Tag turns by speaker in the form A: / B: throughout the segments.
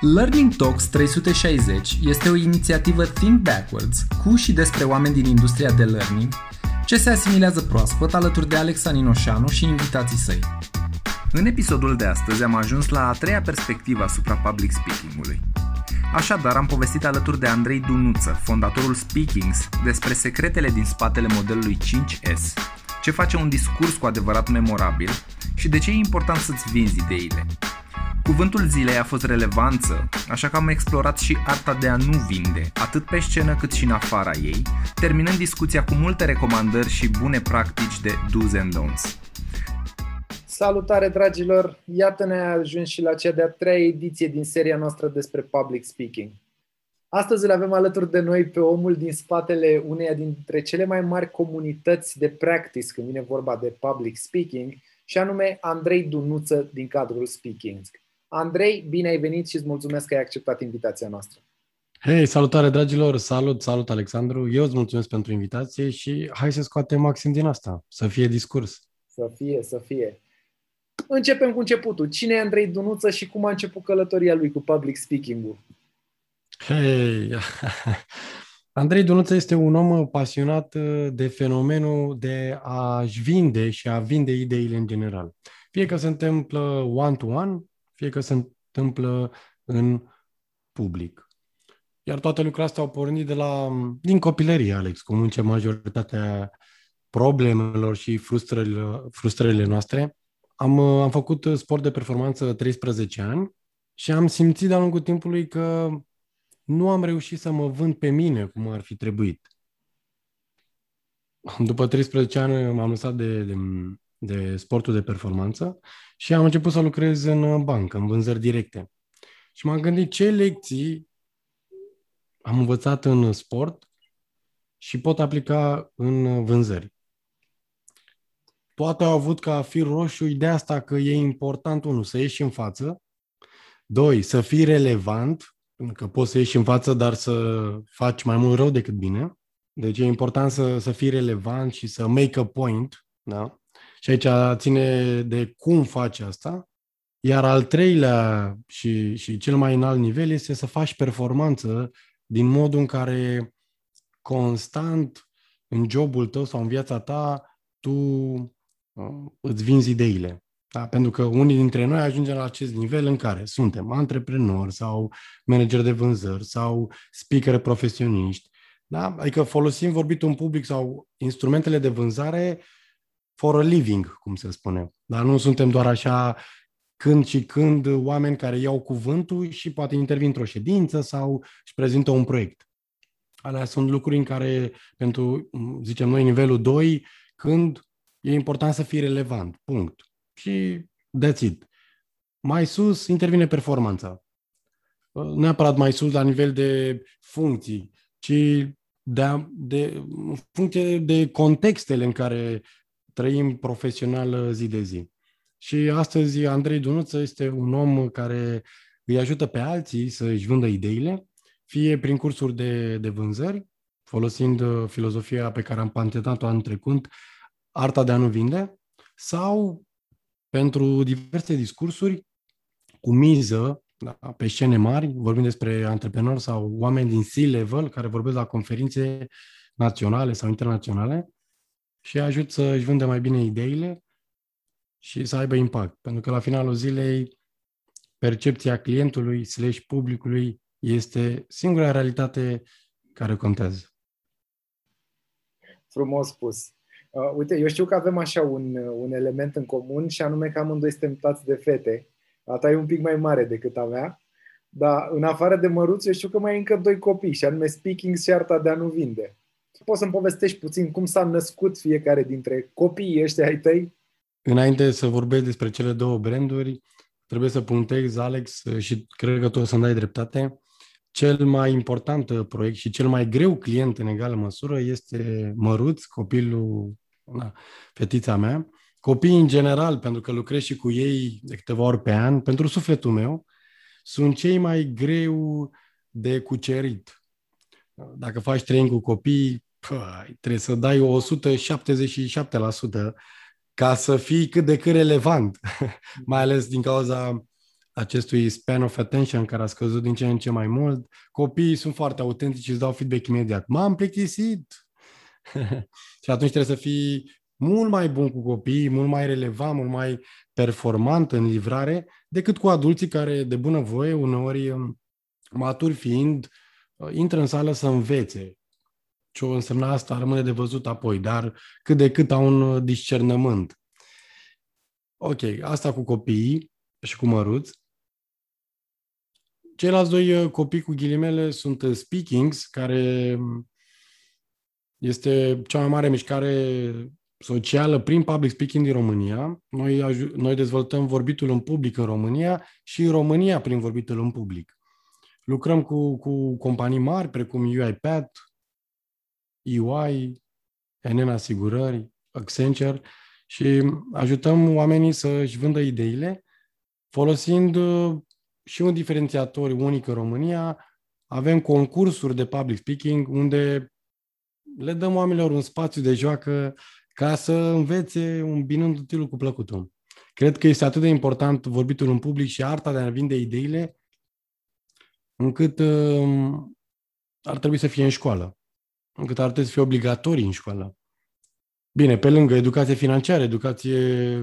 A: Learning Talks 360 este o inițiativă Think Backwards cu și despre oameni din industria de learning ce se asimilează proaspăt alături de Alexa Ninoșanu și invitații săi. În episodul de astăzi am ajuns la a treia perspectivă asupra public speaking-ului. Așadar, am povestit alături de Andrei Dunuță, fondatorul Speakings, despre secretele din spatele modelului 5S, ce face un discurs cu adevărat memorabil și de ce e important să-ți vinzi ideile. Cuvântul zilei a fost relevanță, așa că am explorat și arta de a nu vinde, atât pe scenă cât și în afara ei, terminând discuția cu multe recomandări și bune practici de do's and don'ts.
B: Salutare, dragilor! Iată ne ajuns și la cea de-a treia ediție din seria noastră despre public speaking. Astăzi îl avem alături de noi pe omul din spatele uneia dintre cele mai mari comunități de practice când vine vorba de public speaking, și anume Andrei Dunuță din cadrul Speaking. Andrei, bine ai venit și îți mulțumesc că ai acceptat invitația noastră.
C: Hei, salutare dragilor! Salut, salut Alexandru! Eu îți mulțumesc pentru invitație și hai să scoatem maxim din asta, să fie discurs.
B: Să fie, să fie. Începem cu începutul. Cine e Andrei Dunuță și cum a început călătoria lui cu public speaking-ul?
C: Hei! Andrei Dunuță este un om pasionat de fenomenul de a-și vinde și a vinde ideile în general. Fie că se întâmplă one-to-one, fie că se întâmplă în public. Iar toate lucrurile astea au pornit de la, din copilărie, Alex, cum înce majoritatea problemelor și frustrările, frustrările noastre. Am, am făcut sport de performanță 13 ani și am simțit de-a lungul timpului că nu am reușit să mă vând pe mine cum ar fi trebuit. După 13 ani m-am lăsat de, de, de sportul de performanță și am început să lucrez în bancă, în vânzări directe. Și m-am gândit ce lecții am învățat în sport și pot aplica în vânzări. Toate au avut ca fir roșu ideea asta că e important, unul, să ieși în față, doi, să fii relevant, pentru că poți să ieși în față, dar să faci mai mult rău decât bine. Deci e important să, să fii relevant și să make a point, da? Și aici ține de cum faci asta. Iar al treilea și, și cel mai înalt nivel este să faci performanță din modul în care constant în jobul tău sau în viața ta tu uh, îți vinzi ideile. Da? Pentru că unii dintre noi ajungem la acest nivel în care suntem antreprenori sau manageri de vânzări sau speaker profesioniști. Da? Adică folosim vorbitul în public sau instrumentele de vânzare for a living, cum se spune. Dar nu suntem doar așa când și când oameni care iau cuvântul și poate intervin într-o ședință sau își prezintă un proiect. Alea sunt lucruri în care, pentru, zicem noi, nivelul 2, când e important să fii relevant. Punct. Și that's it. Mai sus intervine performanța. Neapărat mai sus la nivel de funcții, ci de, de, în funcție de contextele în care trăim profesional uh, zi de zi. Și astăzi Andrei Dunuță este un om care îi ajută pe alții să își vândă ideile, fie prin cursuri de, de vânzări, folosind uh, filozofia pe care am patentat-o anul trecut, arta de a nu vinde, sau pentru diverse discursuri cu miză da, pe scene mari, vorbim despre antreprenori sau oameni din C-level care vorbesc la conferințe naționale sau internaționale, și ajut să își vândă mai bine ideile și să aibă impact. Pentru că la finalul zilei percepția clientului slash publicului este singura realitate care contează.
B: Frumos spus. Uh, uite, eu știu că avem așa un, un element în comun și anume că amândoi suntem tați de fete. A ta e un pic mai mare decât a mea, dar în afară de măruți, eu știu că mai ai încă doi copii și anume speaking și arta de a nu vinde. Poți să-mi povestești puțin cum s-a născut fiecare dintre copiii ăștia ai tăi?
C: Înainte să vorbesc despre cele două branduri, trebuie să punctez, Alex, și cred că tu o să-mi dai dreptate, cel mai important proiect și cel mai greu client în egală măsură este Măruț, copilul, na, fetița mea. Copiii în general, pentru că lucrez și cu ei de câteva ori pe an, pentru sufletul meu, sunt cei mai greu de cucerit. Dacă faci training cu copii, păi, trebuie să dai 177% ca să fii cât de cât relevant, mai ales din cauza acestui span of attention care a scăzut din ce în ce mai mult. Copiii sunt foarte autentici și îți dau feedback imediat. M-am plictisit! și atunci trebuie să fii mult mai bun cu copiii, mult mai relevant, mult mai performant în livrare decât cu adulții care, de bună voie, uneori um, maturi fiind, uh, intră în sală să învețe. Ce o însemna asta rămâne de văzut apoi, dar cât de cât au un uh, discernământ. Ok, asta cu copiii și cu măruți. Ceilalți doi uh, copii cu ghilimele sunt Speakings, care um, este cea mai mare mișcare socială prin public speaking din România. Noi, noi dezvoltăm vorbitul în public în România și România prin vorbitul în public. Lucrăm cu, cu companii mari precum UiPath, EY, NN Asigurări, Accenture și ajutăm oamenii să-și vândă ideile folosind uh, și un diferențiator unic în România. Avem concursuri de public speaking unde le dăm oamenilor un spațiu de joacă ca să învețe un binând utilul cu plăcutul. Cred că este atât de important vorbitul în public și arta de a vinde ideile, încât uh, ar trebui să fie în școală, încât ar trebui să fie obligatorii în școală. Bine, pe lângă educație financiară, educație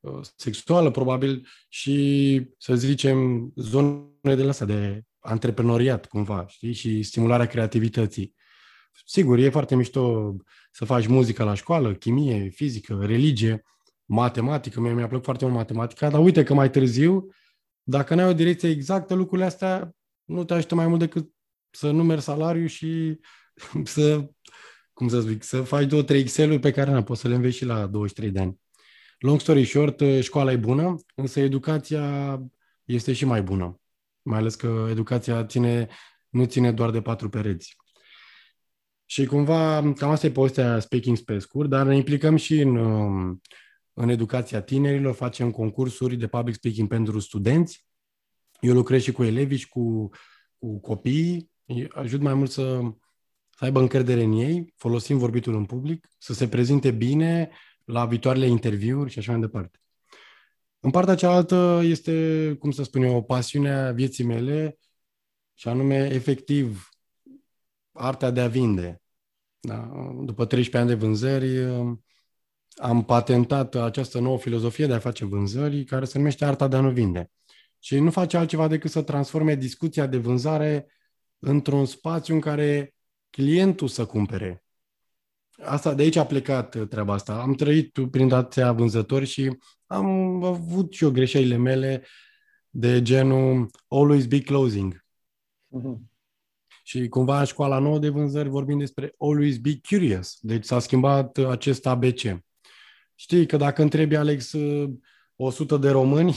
C: uh, sexuală, probabil, și, să zicem, zone de lăsa de antreprenoriat, cumva, știi? și stimularea creativității. Sigur, e foarte mișto să faci muzică la școală, chimie, fizică, religie, matematică. Mie mi-a plăcut foarte mult matematica, dar uite că mai târziu, dacă n-ai o direcție exactă, lucrurile astea nu te ajută mai mult decât să numeri salariu și să, cum să zic, să faci două, trei Excel-uri pe care nu poți să le înveți și la 23 de ani. Long story short, școala e bună, însă educația este și mai bună. Mai ales că educația ține, nu ține doar de patru pereți. Și cumva, cam asta e povestea Speaking pe scurt, dar ne implicăm și în, um, în educația tinerilor, facem concursuri de public speaking pentru studenți. Eu lucrez și cu elevi și cu, cu copiii, ajut mai mult să, să aibă încredere în ei, folosim vorbitul în public, să se prezinte bine la viitoarele interviuri și așa mai departe. În partea cealaltă este, cum să spun eu, o pasiune a vieții mele și anume, efectiv, artea de a vinde. Da? După 13 ani de vânzări, am patentat această nouă filozofie de a face vânzări, care se numește arta de a nu vinde. Și nu face altceva decât să transforme discuția de vânzare într-un spațiu în care clientul să cumpere. Asta, de aici a plecat treaba asta. Am trăit prin dația vânzători și am avut și eu greșelile mele de genul always be closing. Uh-huh. Și cumva în școala nouă de vânzări vorbim despre always be curious. Deci s-a schimbat acest ABC. Știi că dacă întrebi, Alex, 100 de români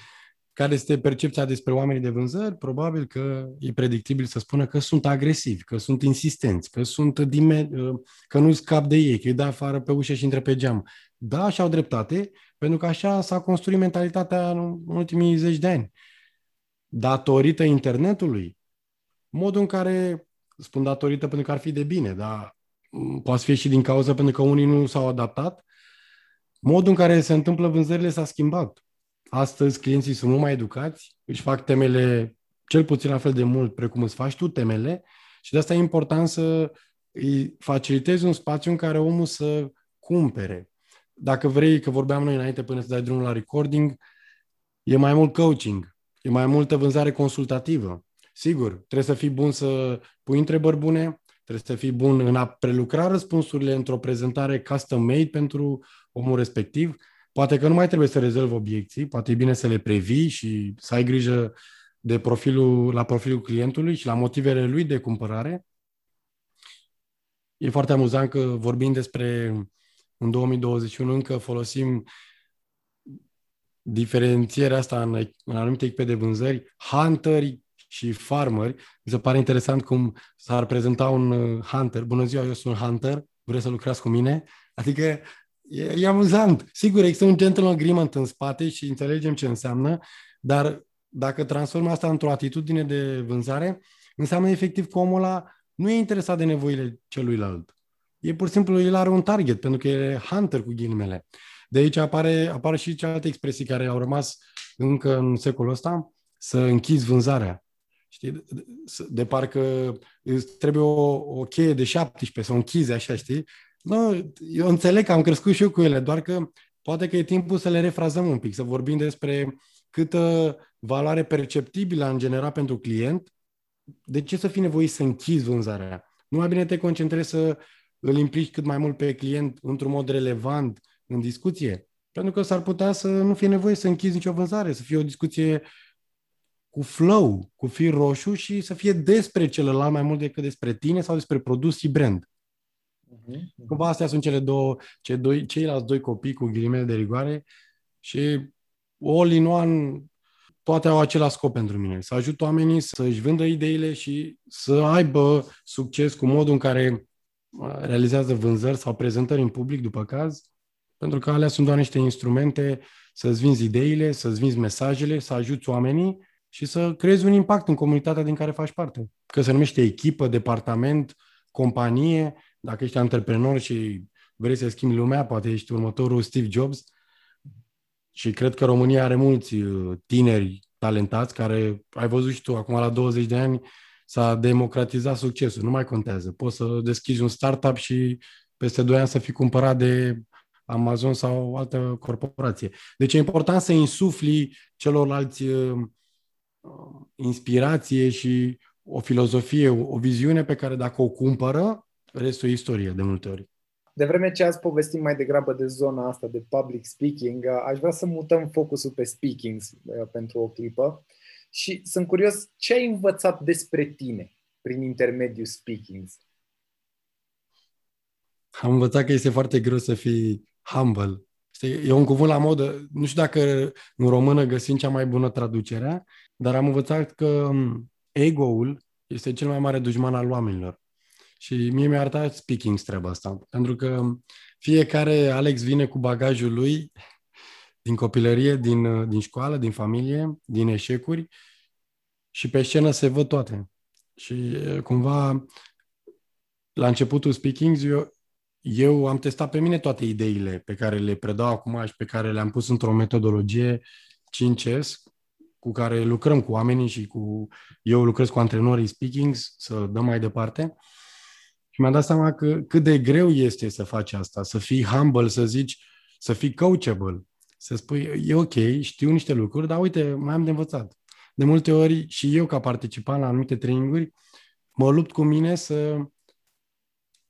C: care este percepția despre oamenii de vânzări, probabil că e predictibil să spună că sunt agresivi, că sunt insistenți, că sunt dime- că nu scap de ei, că îi dă afară pe ușă și intră pe geam. Da, și au dreptate, pentru că așa s-a construit mentalitatea în ultimii zeci de ani. Datorită internetului, modul în care, spun datorită pentru că ar fi de bine, dar poate fi și din cauza pentru că unii nu s-au adaptat, modul în care se întâmplă vânzările s-a schimbat. Astăzi clienții sunt mult mai educați, își fac temele cel puțin la fel de mult precum îți faci tu temele și de asta e important să îi facilitezi un spațiu în care omul să cumpere. Dacă vrei, că vorbeam noi înainte până să dai drumul la recording, e mai mult coaching, e mai multă vânzare consultativă. Sigur, trebuie să fii bun să pui întrebări bune, trebuie să fii bun în a prelucra răspunsurile într-o prezentare custom-made pentru omul respectiv. Poate că nu mai trebuie să rezolvi obiecții, poate e bine să le previi și să ai grijă de profilul, la profilul clientului și la motivele lui de cumpărare. E foarte amuzant că vorbim despre în 2021 încă folosim diferențierea asta în, în anumite echipe de vânzări, hunteri, și farmeri. Mi se pare interesant cum s-ar prezenta un uh, hunter. Bună ziua, eu sunt un hunter, vreți să lucrați cu mine? Adică e, e amuzant. Sigur, există un gentleman agreement în spate și înțelegem ce înseamnă, dar dacă transformă asta într-o atitudine de vânzare, înseamnă efectiv că omul ăla nu e interesat de nevoile celuilalt. E pur și simplu, el are un target, pentru că e hunter cu ghilimele. de aici apare, apare și cealaltă expresii care au rămas încă în secolul ăsta, să închizi vânzarea. Știi? De parcă îți trebuie o, o cheie de 17 să o închizi așa, știi? Nu, eu înțeleg că am crescut și eu cu ele, doar că poate că e timpul să le refrazăm un pic, să vorbim despre câtă valoare perceptibilă în general pentru client, de ce să fii nevoit să închizi vânzarea? Nu mai bine te concentrezi să îl implici cât mai mult pe client într-un mod relevant în discuție? Pentru că s-ar putea să nu fie nevoie să închizi nicio vânzare, să fie o discuție cu flow, cu fir roșu și să fie despre celălalt mai mult decât despre tine sau despre produs și brand. Uh-huh. Cumva astea sunt cele două, cei doi, ceilalți doi copii cu ghilimele de rigoare și all in one toate au același scop pentru mine. Să ajut oamenii să-și vândă ideile și să aibă succes cu modul în care realizează vânzări sau prezentări în public după caz, pentru că alea sunt doar niște instrumente să-ți vinzi ideile, să-ți vinzi mesajele, să ajuți oamenii și să creezi un impact în comunitatea din care faci parte. Că se numește echipă, departament, companie, dacă ești antreprenor și vrei să schimbi lumea, poate ești următorul Steve Jobs. Și cred că România are mulți uh, tineri talentați care, ai văzut și tu, acum la 20 de ani, s-a democratizat succesul. Nu mai contează. Poți să deschizi un startup și peste 2 ani să fii cumpărat de Amazon sau o altă corporație. Deci e important să insufli celorlalți uh, inspirație și o filozofie, o viziune pe care dacă o cumpără, restul e istorie de multe ori.
B: De vreme ce azi povestim mai degrabă de zona asta de public speaking, aș vrea să mutăm focusul pe speaking uh, pentru o clipă și sunt curios ce ai învățat despre tine prin intermediul speaking.
C: Am învățat că este foarte greu să fii humble. E un cuvânt la modă, nu știu dacă în română găsim cea mai bună traducere, dar am învățat că um, ego-ul este cel mai mare dușman al oamenilor. Și mie mi-a arătat speaking treaba asta. Pentru că fiecare Alex vine cu bagajul lui din copilărie, din, din școală, din familie, din eșecuri și pe scenă se văd toate. Și cumva la începutul speaking eu, eu am testat pe mine toate ideile pe care le predau acum și pe care le-am pus într-o metodologie 5S cu care lucrăm cu oamenii și cu eu lucrez cu antrenorii speakings să dăm mai departe. Și mi-am dat seama că cât de greu este să faci asta, să fii humble, să zici, să fii coachable, să spui, e ok, știu niște lucruri, dar uite, mai am de învățat. De multe ori și eu, ca participant la anumite traininguri, mă lupt cu mine să,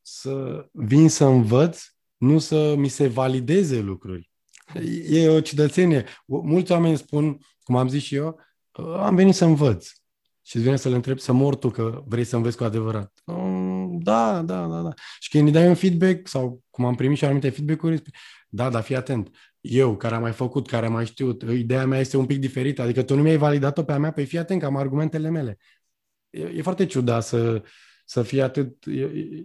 C: să vin să învăț, nu să mi se valideze lucruri. E o ciudățenie. Mulți oameni spun, cum am zis și eu, am venit să învăț. Și îți vine să le întreb să mor tu că vrei să înveți cu adevărat. Da, da, da, da. Și când îi dai un feedback, sau cum am primit și anumite feedback-uri, da, dar fii atent. Eu, care am mai făcut, care am mai știut, ideea mea este un pic diferită. Adică tu nu mi-ai validat-o pe a mea, păi fii atent că am argumentele mele. E, e foarte ciudat să, să fii atât,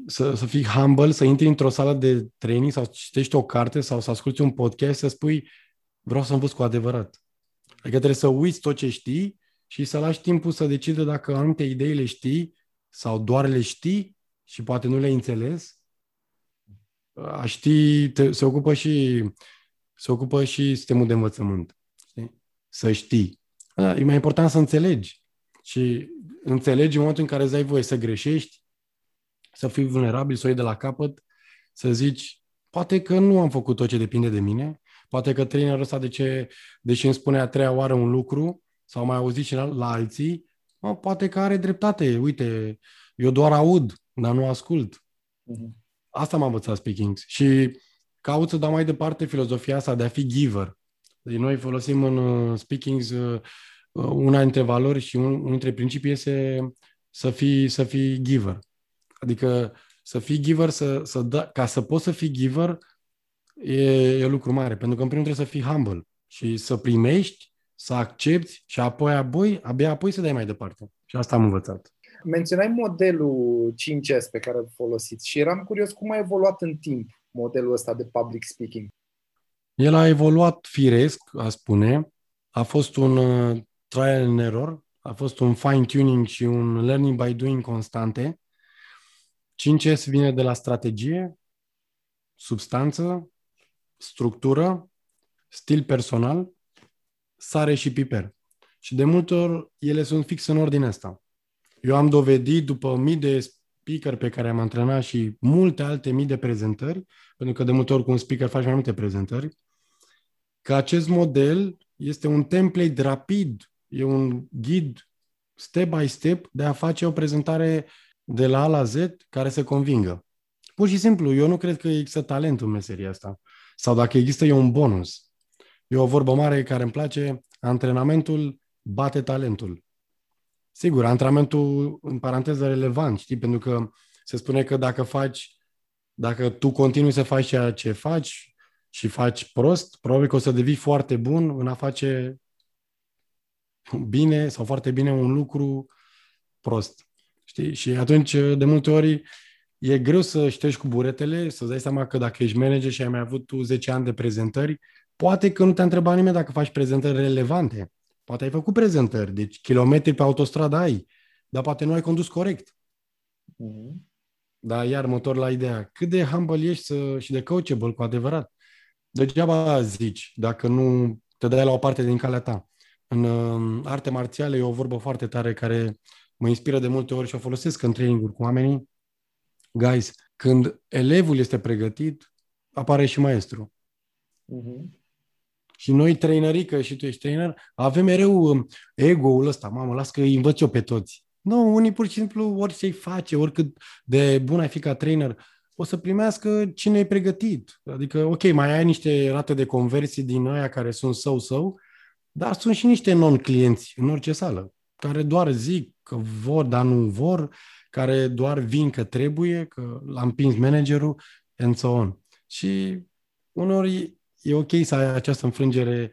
C: să, să fii humble, să intri într-o sală de training sau citești o carte sau să asculti un podcast, să spui vreau să învăț cu adevărat. Adică trebuie să uiți tot ce știi și să lași timpul să decide dacă anumite idei le știi sau doar le știi și poate nu le-ai înțeles. A ști, te, se ocupă și se ocupă și sistemul de învățământ. Știi? Să știi. Da, e mai important să înțelegi. Și înțelegi în momentul în care îți dai voie să greșești, să fii vulnerabil, să o iei de la capăt, să zici, poate că nu am făcut tot ce depinde de mine, poate că trainerul ăsta de ce, deși îmi spune a treia oară un lucru, sau mai auzit și la, la alții, mă, poate că are dreptate, uite, eu doar aud, dar nu ascult. Uh-huh. Asta m-a învățat speaking. Și caut să dau mai departe filozofia asta de a fi giver. Deci noi folosim în uh, speaking uh, una dintre valori și un, unul dintre principii este să fii, să fii giver. Adică să fii giver, să, să da, ca să poți să fii giver, e, e lucru mare. Pentru că în primul trebuie să fii humble și să primești, să accepti și apoi, apoi, abia apoi să dai mai departe. Și asta am învățat.
B: Menționai modelul 5S pe care îl folosiți și eram curios cum a evoluat în timp modelul ăsta de public speaking.
C: El a evoluat firesc, a spune. A fost un uh, trial and error, a fost un fine-tuning și un learning by doing constante. 5S vine de la strategie, substanță, structură, stil personal, sare și piper. Și de multe ori ele sunt fix în ordine asta. Eu am dovedit după mii de speaker pe care am antrenat și multe alte mii de prezentări, pentru că de multe ori cu un speaker faci mai multe prezentări, că acest model este un template rapid, e un ghid step by step de a face o prezentare de la A la Z care să convingă. Pur și simplu, eu nu cred că există talent în meseria asta. Sau dacă există, e un bonus. E o vorbă mare care îmi place, antrenamentul bate talentul. Sigur, antrenamentul, în paranteză, relevant, știi, pentru că se spune că dacă faci, dacă tu continui să faci ceea ce faci și faci prost, probabil că o să devii foarte bun în a face bine sau foarte bine un lucru prost. Știi? Și atunci, de multe ori, e greu să ștești cu buretele, să-ți dai seama că dacă ești manager și ai mai avut tu 10 ani de prezentări, poate că nu te-a întrebat nimeni dacă faci prezentări relevante. Poate ai făcut prezentări, deci kilometri pe autostradă ai, dar poate nu ai condus corect. Mm-hmm. Dar iar motor la ideea, cât de humble ești să, și de coachable cu adevărat. Degeaba zici, dacă nu te dai la o parte din calea ta. În uh, arte marțiale e o vorbă foarte tare care mă inspiră de multe ori și o folosesc în training cu oamenii. Guys, când elevul este pregătit, apare și maestru. Uh-huh. Și noi, trainerii, că și tu ești trainer, avem mereu um, ego-ul ăsta, mamă, las că îi învăț eu pe toți. Nu, unii pur și simplu orice îi face, oricât de bun ai fi ca trainer, o să primească cine e pregătit. Adică, ok, mai ai niște rate de conversii din aia care sunt său-său, dar sunt și niște non-clienți în orice sală, care doar zic că vor, dar nu vor, care doar vin că trebuie, că l-a împins managerul, and so on. Și uneori e ok să ai această înfrângere,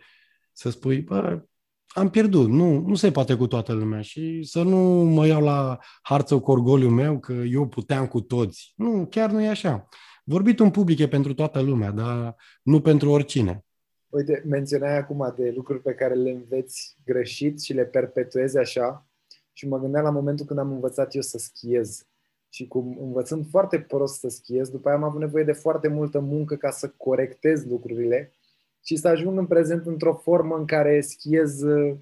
C: să spui, bă, am pierdut, nu, nu se poate cu toată lumea și să nu mă iau la harță cu orgoliu meu că eu puteam cu toți. Nu, chiar nu e așa. Vorbit în public e pentru toată lumea, dar nu pentru oricine.
B: Uite, menționai acum de lucruri pe care le înveți greșit și le perpetuezi așa și mă gândeam la momentul când am învățat eu să schiez și cum învățând foarte prost să schiez, după aia am avut nevoie de foarte multă muncă ca să corectez lucrurile și să ajung în prezent într-o formă în care schiez uh,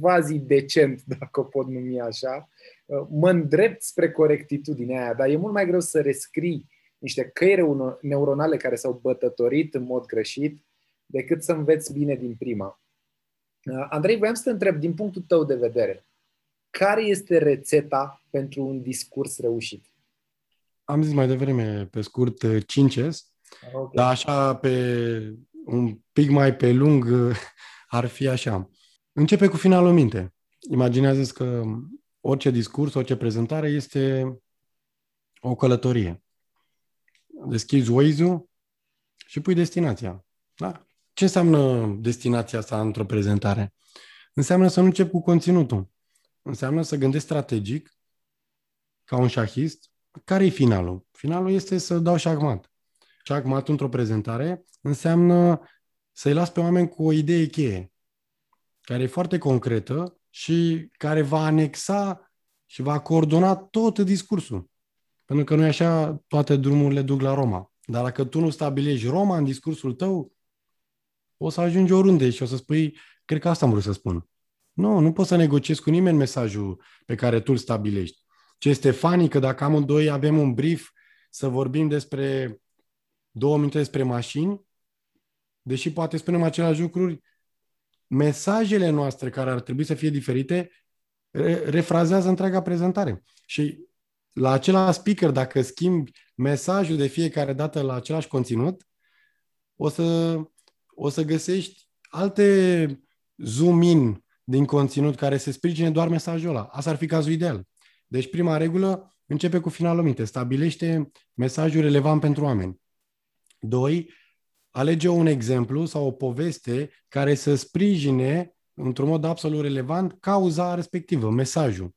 B: quasi decent, dacă o pot numi așa, uh, mă îndrept spre corectitudinea aia, dar e mult mai greu să rescrii niște căi neuronale care s-au bătătorit în mod greșit decât să înveți bine din prima. Uh, Andrei, voiam să te întreb, din punctul tău de vedere, care este rețeta pentru un discurs reușit?
C: Am zis mai devreme, pe scurt, 5S, okay. dar așa pe un pic mai pe lung ar fi așa. Începe cu finalul minte. imaginează că orice discurs, orice prezentare este o călătorie. Deschizi Waze-ul și pui destinația. Da? Ce înseamnă destinația asta într-o prezentare? Înseamnă să nu încep cu conținutul. Înseamnă să gândești strategic, ca un șahist, care e finalul? Finalul este să dau șahmat. Șahmat într-o prezentare înseamnă să-i las pe oameni cu o idee cheie, care e foarte concretă și care va anexa și va coordona tot discursul. Pentru că nu e așa, toate drumurile duc la Roma. Dar dacă tu nu stabilești Roma în discursul tău, o să ajungi oriunde și o să spui, cred că asta am vrut să spun. Nu, nu poți să negociezi cu nimeni mesajul pe care tu îl stabilești. Ce este fani că dacă amândoi avem un brief să vorbim despre două minute despre mașini, deși poate spunem aceleași lucruri, mesajele noastre care ar trebui să fie diferite refrazează întreaga prezentare. Și la același speaker, dacă schimbi mesajul de fiecare dată la același conținut, o să, o să găsești alte zoom-in din conținut care se sprijine doar mesajul ăla. Asta ar fi cazul ideal. Deci prima regulă începe cu finalul minte. Stabilește mesajul relevant pentru oameni. Doi, alege un exemplu sau o poveste care să sprijine într-un mod absolut relevant cauza respectivă, mesajul.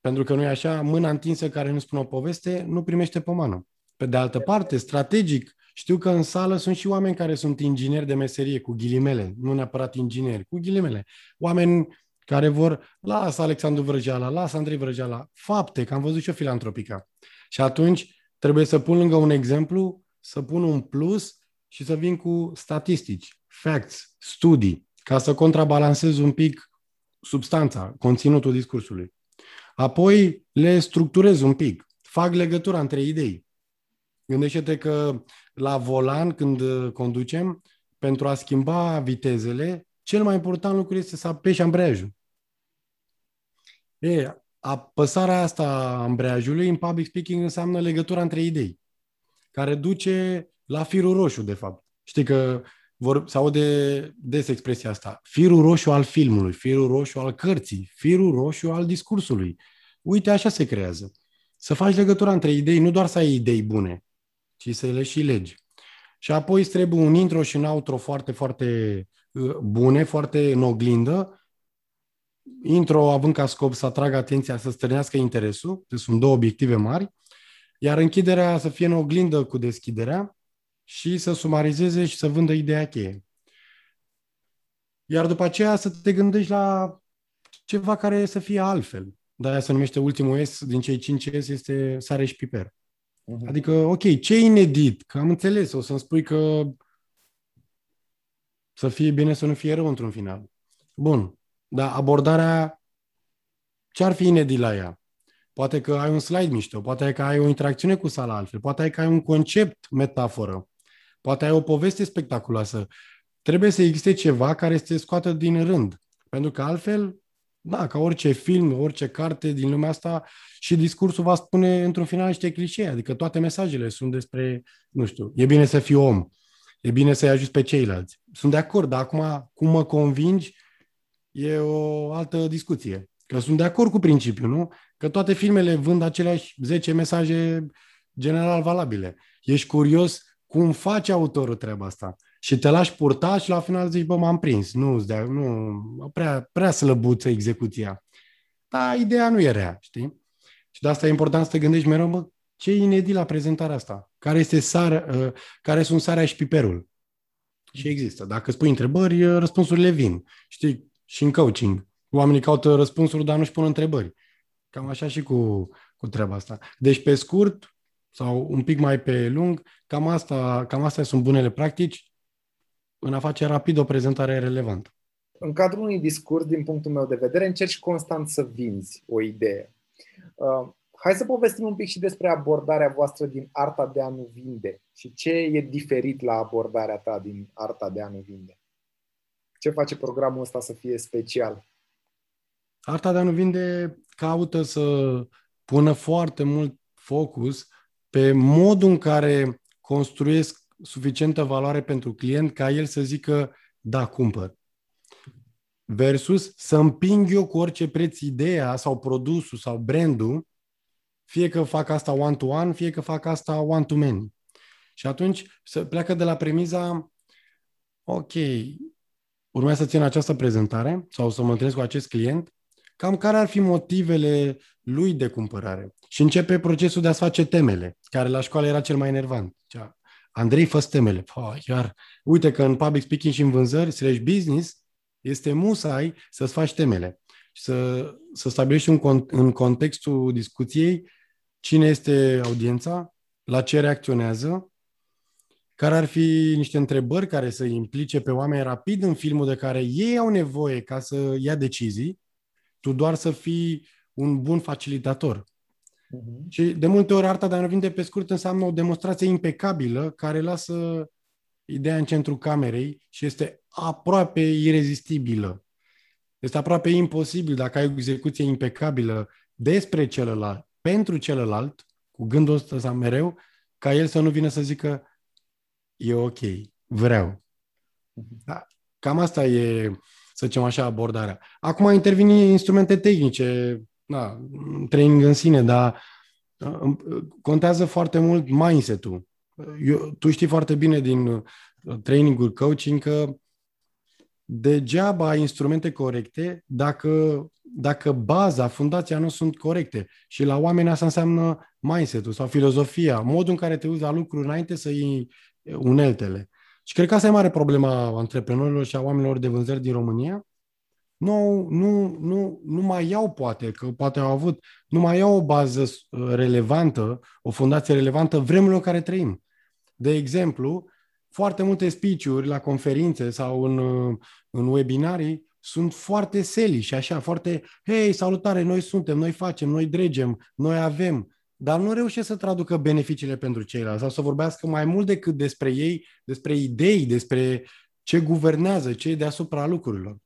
C: Pentru că nu e așa, mâna întinsă care nu spune o poveste nu primește pomană. Pe de altă parte, strategic, știu că în sală sunt și oameni care sunt ingineri de meserie, cu ghilimele, nu neapărat ingineri, cu ghilimele. Oameni care vor, lasă Alexandru Vrăjeala, lasă Andrei Vrăjeala, fapte, că am văzut și o filantropica. Și atunci trebuie să pun lângă un exemplu, să pun un plus și să vin cu statistici, facts, studii, ca să contrabalancez un pic substanța, conținutul discursului. Apoi le structurez un pic, fac legătura între idei. Gândește-te că la volan, când conducem, pentru a schimba vitezele, cel mai important lucru este să apeși ambreiajul. E, apăsarea asta a ambreiajului în public speaking înseamnă legătura între idei, care duce la firul roșu, de fapt. Știi că vor, se aude des expresia asta. Firul roșu al filmului, firul roșu al cărții, firul roșu al discursului. Uite, așa se creează. Să faci legătura între idei, nu doar să ai idei bune, ci să le și legi. Și apoi îți trebuie un intro și un outro foarte, foarte uh, bune, foarte în oglindă. Intro având ca scop să atragă atenția, să stârnească interesul, deci sunt două obiective mari, iar închiderea să fie în oglindă cu deschiderea și să sumarizeze și să vândă ideea cheie. Iar după aceea să te gândești la ceva care să fie altfel. De-aia se numește ultimul S din cei 5 S este sare și piper. Uh-huh. Adică, ok, ce e inedit? Că am înțeles, o să-mi spui că să fie bine să nu fie rău într-un final. Bun, dar abordarea, ce ar fi inedit la ea? Poate că ai un slide mișto, poate că ai o interacțiune cu sala altfel, poate că ai un concept, metaforă, poate ai o poveste spectaculoasă. Trebuie să existe ceva care este scoată din rând. Pentru că altfel, da, ca orice film, orice carte din lumea asta, și discursul va spune într-un final niște clișee, adică toate mesajele sunt despre, nu știu, e bine să fii om, e bine să-i ajuți pe ceilalți. Sunt de acord, dar acum cum mă convingi e o altă discuție. Că sunt de acord cu principiul, nu? Că toate filmele vând aceleași 10 mesaje general valabile. Ești curios cum face autorul treaba asta și te lași purta și la final zici, bă, m-am prins, nu, nu prea, prea slăbuță execuția. Dar ideea nu e rea, știi? Și de asta e important să te gândești mereu, bă, ce e inedit la prezentarea asta? Care, este sarea, uh, care sunt sarea și piperul? Și există. Dacă spui întrebări, uh, răspunsurile vin. Știi, și în coaching. Oamenii caută răspunsuri, dar nu-și pun întrebări. Cam așa și cu, cu treaba asta. Deci, pe scurt, sau un pic mai pe lung, cam asta, cam astea sunt bunele practici în a face rapid o prezentare relevantă.
B: În cadrul unui discurs, din punctul meu de vedere, încerci constant să vinzi o idee. Uh, hai să povestim un pic și despre abordarea voastră din arta de a nu vinde și ce e diferit la abordarea ta din arta de a nu vinde. Ce face programul ăsta să fie special?
C: Arta de a nu vinde caută să pună foarte mult focus pe modul în care construiesc suficientă valoare pentru client ca el să zică da, cumpăr. Versus să împing eu cu orice preț ideea sau produsul sau brandul, fie că fac asta one-to-one, fie că fac asta one-to-many. Și atunci să pleacă de la premiza, ok, urmează să țin această prezentare sau să mă întâlnesc cu acest client, cam care ar fi motivele lui de cumpărare. Și începe procesul de a-ți face temele, care la școală era cel mai enervant. Cea, Andrei, fă temele. Oh, iar, uite că în public speaking și în vânzări, slash business, este musai să-ți faci temele. Să, să stabilești un, în contextul discuției cine este audiența, la ce reacționează, care ar fi niște întrebări care să implice pe oameni rapid în filmul de care ei au nevoie ca să ia decizii, tu doar să fii un bun facilitator. Uh-huh. Și de multe ori arta de a nu vinde pe scurt înseamnă o demonstrație impecabilă care lasă ideea în centrul camerei și este aproape irezistibilă. Este aproape imposibil dacă ai o execuție impecabilă despre celălalt, pentru celălalt, cu gândul ăsta mereu, ca el să nu vină să zică e ok, vreau. Mhm. Da. Cam asta e, să zicem așa, abordarea. Acum intervin instrumente tehnice, da, training în sine, dar uh, contează foarte mult mindset-ul. Eu, tu știi foarte bine din uh, trainingul coaching că degeaba ai instrumente corecte dacă, dacă baza, fundația nu sunt corecte. Și la oameni asta înseamnă mindset-ul sau filozofia, modul în care te uiți la lucruri înainte să iei uneltele. Și cred că asta e mare problema antreprenorilor și a oamenilor de vânzări din România, nu, nu, nu, nu mai iau poate, că poate au avut, nu mai iau o bază uh, relevantă, o fundație relevantă vremurilor în care trăim. De exemplu, foarte multe speech-uri la conferințe sau în, în webinarii sunt foarte seli și așa, foarte, hei, salutare, noi suntem, noi facem, noi dregem, noi avem, dar nu reușesc să traducă beneficiile pentru ceilalți sau să vorbească mai mult decât despre ei, despre idei, despre ce guvernează, ce e deasupra lucrurilor.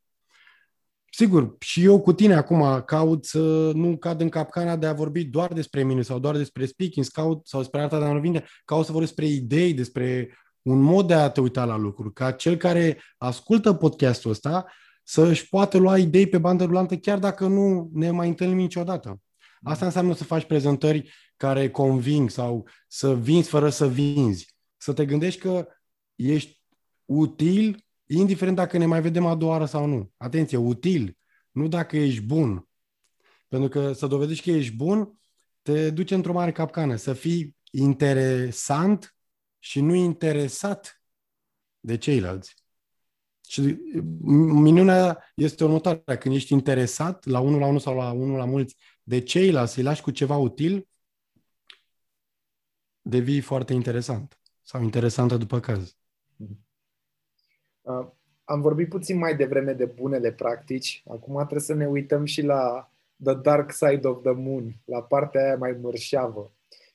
C: Sigur, și eu cu tine acum caut să nu cad în capcana de a vorbi doar despre mine sau doar despre speaking caut, sau despre arta de a nu vinde, caut să vorbesc despre idei, despre un mod de a te uita la lucruri, ca cel care ascultă podcastul ăsta să își poată lua idei pe bandă rulantă chiar dacă nu ne mai întâlnim niciodată. Asta înseamnă să faci prezentări care conving sau să vinzi fără să vinzi. Să te gândești că ești util, indiferent dacă ne mai vedem a doua oară sau nu. Atenție, util, nu dacă ești bun. Pentru că să dovedești că ești bun, te duce într-o mare capcană. Să fii interesant și nu interesat de ceilalți. Și minunea este următoarea. Când ești interesat la unul la unul sau la unul la mulți de ceilalți, să-i lași cu ceva util, devii foarte interesant sau interesantă după caz.
B: Uh, am vorbit puțin mai devreme de bunele practici. Acum trebuie să ne uităm și la The Dark Side of the Moon, la partea aia mai mărșavă.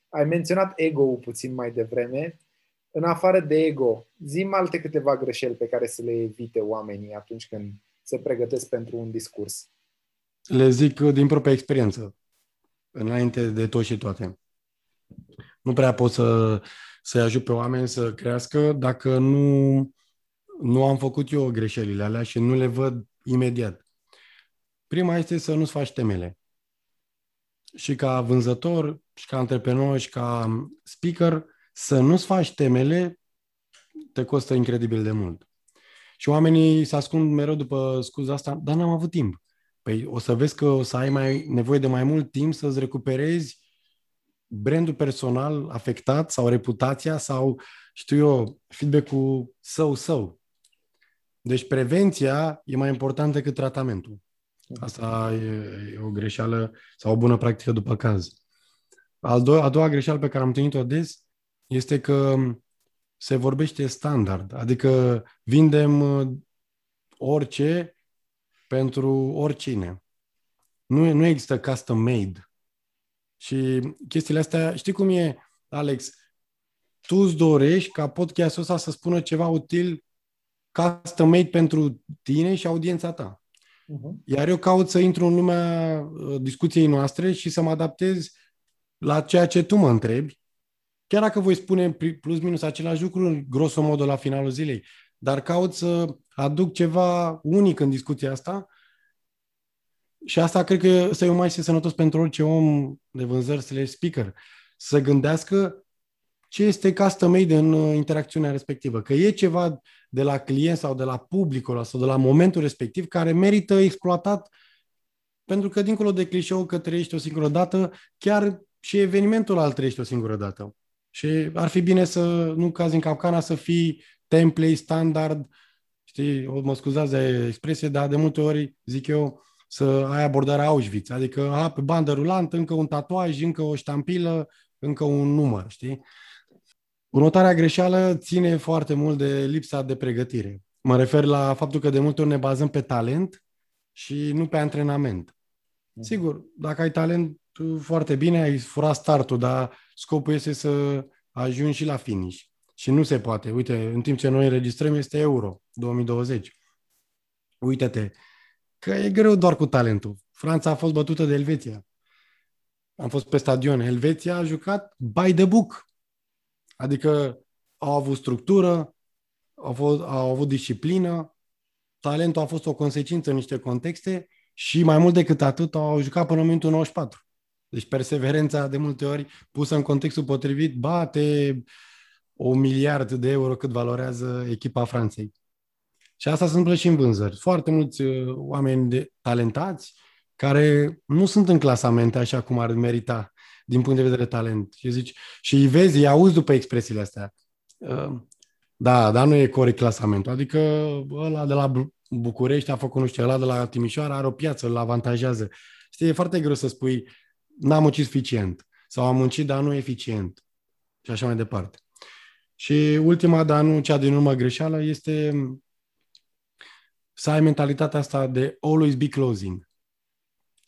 B: Ai menționat ego-ul puțin mai devreme. În afară de ego, zim alte câteva greșeli pe care să le evite oamenii atunci când se pregătesc pentru un discurs.
C: Le zic din propria experiență, înainte de tot și toate. Nu prea pot să, să ajut pe oameni să crească dacă nu, nu am făcut eu greșelile alea și nu le văd imediat. Prima este să nu-ți faci temele. Și ca vânzător, și ca antreprenor, și ca speaker, să nu-ți faci temele te costă incredibil de mult. Și oamenii se ascund mereu după scuza asta, dar n-am avut timp. Păi o să vezi că o să ai mai nevoie de mai mult timp să-ți recuperezi brandul personal afectat sau reputația sau, știu eu, feedback-ul său-său. Deci prevenția e mai importantă decât tratamentul. Asta e, e o greșeală sau o bună practică după caz. Al do- a doua greșeală pe care am întâlnit-o des este că se vorbește standard, adică vindem uh, orice pentru oricine. Nu, nu există custom made. Și chestiile astea, știi cum e, Alex? Tu îți dorești ca podcastul ăsta să spună ceva util custom made pentru tine și audiența ta. Uh-huh. Iar eu caut să intru în lumea uh, discuției noastre și să mă adaptez la ceea ce tu mă întrebi, chiar dacă voi spune plus minus același lucru, grosomodo la finalul zilei, dar caut să aduc ceva unic în discuția asta și asta cred că ăsta e un mai sănătos pentru orice om de vânzări slash speaker. Să gândească ce este custom made în uh, interacțiunea respectivă. Că e ceva de la client sau de la publicul sau de la momentul respectiv care merită exploatat pentru că dincolo de clișeu că trăiești o singură dată, chiar și evenimentul al trăiești o singură dată. Și ar fi bine să nu cazi în capcana, să fii template, standard, știi, mă scuzați de expresie, dar de multe ori, zic eu, să ai abordarea Auschwitz, adică a, pe bandă rulantă, încă un tatuaj, încă o ștampilă, încă un număr, știi? Următoarea greșeală ține foarte mult de lipsa de pregătire. Mă refer la faptul că de multe ori ne bazăm pe talent și nu pe antrenament. Mhm. Sigur, dacă ai talent, foarte bine, ai furat startul, dar scopul este să ajungi și la finish. Și nu se poate. Uite, în timp ce noi înregistrăm este Euro 2020. Uite-te, că e greu doar cu talentul. Franța a fost bătută de Elveția. Am fost pe stadion. Elveția a jucat by the book. Adică au avut structură, au, fost, au avut disciplină, talentul a fost o consecință în niște contexte și mai mult decât atât au jucat până în momentul 94. Deci perseverența de multe ori pusă în contextul potrivit bate o miliard de euro cât valorează echipa Franței. Și asta se întâmplă și în vânzări. Foarte mulți uh, oameni de, talentați care nu sunt în clasamente așa cum ar merita din punct de vedere talent. Și zici, și îi vezi, îi auzi după expresiile astea. Uh, da, dar nu e corect clasamentul. Adică ăla de la București a făcut nu știu, ăla de la Timișoara are o piață, îl avantajează. Știi, e foarte greu să spui n-am muncit suficient sau am muncit, dar nu eficient și așa mai departe. Și ultima, dar nu cea din urmă greșeală, este să ai mentalitatea asta de always be closing.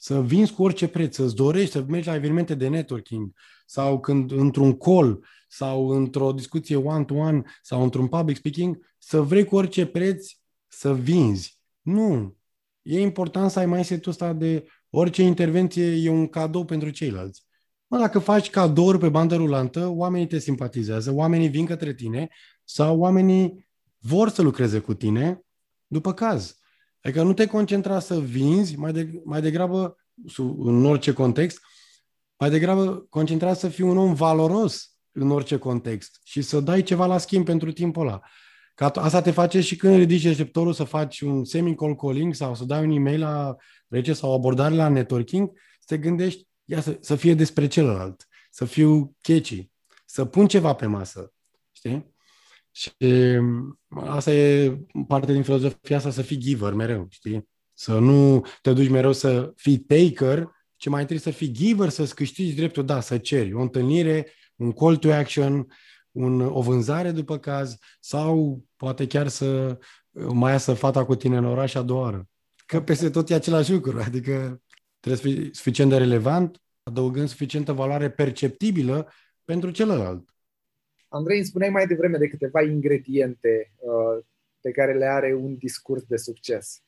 C: Să vinzi cu orice preț, să-ți dorești să mergi la evenimente de networking sau când într-un call sau într-o discuție one-to-one sau într-un public speaking, să vrei cu orice preț să vinzi. Nu. E important să ai mindset-ul ăsta de orice intervenție e un cadou pentru ceilalți. Mă, dacă faci cadouri pe bandă rulantă, oamenii te simpatizează, oamenii vin către tine sau oamenii vor să lucreze cu tine după caz. Adică nu te concentra să vinzi, mai, de, mai degrabă, în orice context, mai degrabă concentra să fii un om valoros în orice context și să dai ceva la schimb pentru timpul ăla. Că asta te face și când ridici receptorul să faci un semi-call calling sau să dai un e-mail la rece sau o abordare la networking, să te gândești, ia să, să fie despre celălalt, să fiu catchy, să pun ceva pe masă, știi? Și mm, asta e parte din filozofia asta, să fii giver mereu, știi? Să nu te duci mereu să fii taker, ci mai întâi să fii giver, să-ți câștigi dreptul, da, să ceri o întâlnire, un call to action, un, o vânzare după caz sau poate chiar să mai iasă fata cu tine în oraș a doua oară. Că peste tot e același lucru, adică trebuie să fii suficient de relevant, adăugând suficientă valoare perceptibilă pentru celălalt.
B: Andrei, îmi spuneai mai devreme de câteva ingrediente uh, pe care le are un discurs de succes.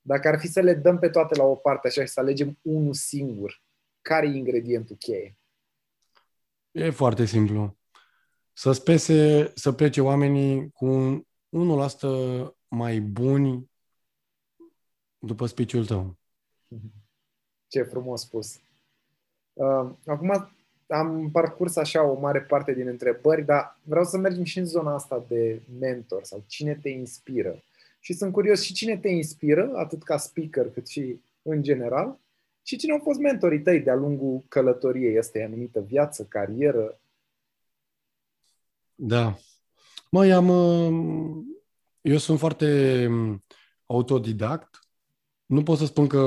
B: Dacă ar fi să le dăm pe toate la o parte așa și să alegem unul singur, care e ingredientul cheie?
C: E foarte simplu. Să spese, să plece oamenii cu un 1% mai buni după spiciul tău.
B: Ce frumos spus. Uh, acum am parcurs așa o mare parte din întrebări, dar vreau să mergem și în zona asta de mentor sau cine te inspiră. Și sunt curios și cine te inspiră, atât ca speaker cât și în general, și cine au fost mentorii tăi de-a lungul călătoriei ăsteia anumită viață, carieră?
C: Da. Măi, am, eu sunt foarte autodidact. Nu pot să spun că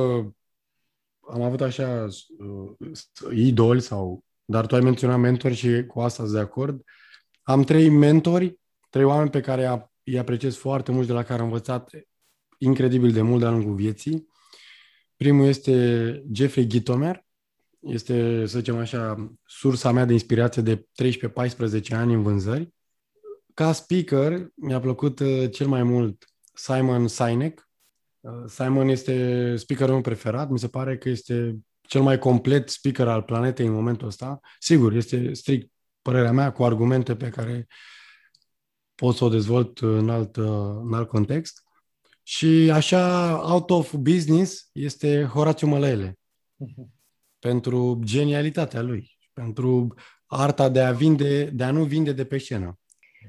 C: am avut așa uh, idoli sau dar tu ai menționat mentori și cu asta sunt de acord. Am trei mentori, trei oameni pe care îi apreciez foarte mult, de la care am învățat incredibil de mult de-a lungul vieții. Primul este Jeffrey Gitomer, este, să zicem așa, sursa mea de inspirație de 13-14 ani în vânzări. Ca speaker, mi-a plăcut uh, cel mai mult Simon Sinek. Uh, Simon este speakerul meu preferat, mi se pare că este cel mai complet speaker al planetei în momentul ăsta. Sigur, este strict părerea mea cu argumente pe care pot să o dezvolt în alt, în alt context. Și așa, out of business, este Horatiu Mălăele. Uh-huh. Pentru genialitatea lui, pentru arta de a, vinde, de a nu vinde de pe scenă.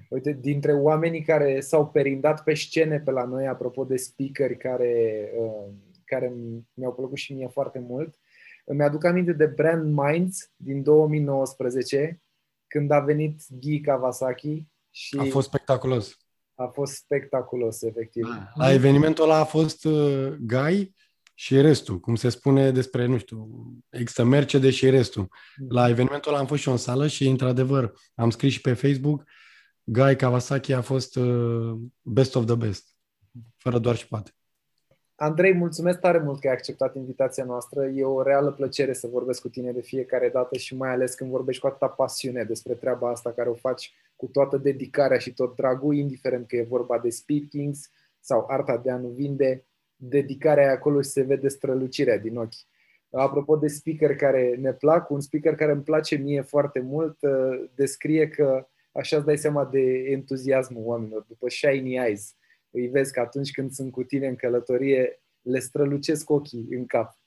B: Uite, dintre oamenii care s-au perindat pe scene pe la noi, apropo de speakeri care, uh, care mi-au plăcut și mie foarte mult, îmi aduc aminte de Brand Minds din 2019, când a venit Guy Kawasaki. Și
C: a fost spectaculos.
B: A fost spectaculos, efectiv.
C: Ah, la evenimentul ăla a fost uh, Guy și restul, cum se spune despre, nu știu, există Mercedes și restul. Mm. La evenimentul ăla am fost și eu în sală și, într-adevăr, am scris și pe Facebook, Guy Kawasaki a fost uh, best of the best, fără doar și poate.
B: Andrei, mulțumesc tare mult că ai acceptat invitația noastră. E o reală plăcere să vorbesc cu tine de fiecare dată și mai ales când vorbești cu atâta pasiune despre treaba asta care o faci cu toată dedicarea și tot dragul, indiferent că e vorba de speakings sau arta de a nu vinde, dedicarea acolo și se vede strălucirea din ochi. Apropo de speaker care ne plac, un speaker care îmi place mie foarte mult uh, descrie că așa îți dai seama de entuziasmul oamenilor, după shiny eyes îi vezi că atunci când sunt cu tine în călătorie, le strălucesc ochii în cap.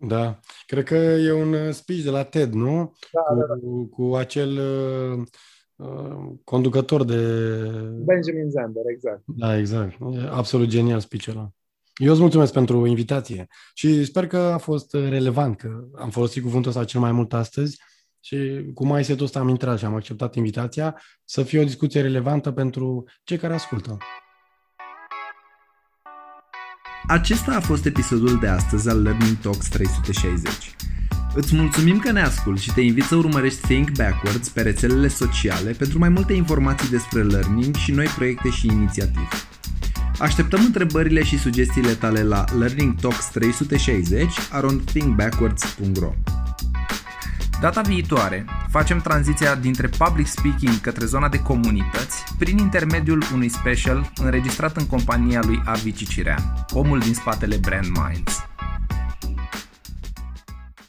C: Da, cred că e un uh, speech de la TED, nu?
B: Da,
C: cu,
B: da, da.
C: cu acel uh, uh, conducător de...
B: Benjamin Zander, exact.
C: Da, exact. E absolut genial speech ăla. Eu îți mulțumesc pentru invitație și sper că a fost relevant, că am folosit cuvântul ăsta cel mai mult astăzi și cu mai setul ăsta am intrat și am acceptat invitația să fie o discuție relevantă pentru cei care ascultă.
A: Acesta a fost episodul de astăzi al Learning Talks 360. Îți mulțumim că ne asculti și te invit să urmărești Think Backwards pe rețelele sociale pentru mai multe informații despre learning și noi proiecte și inițiative. Așteptăm întrebările și sugestiile tale la Learning Talks 360 around thinkbackwards.ro Data viitoare, facem tranziția dintre public speaking către zona de comunități prin intermediul unui special înregistrat în compania lui Avi Cicirean, omul din spatele Brand Minds.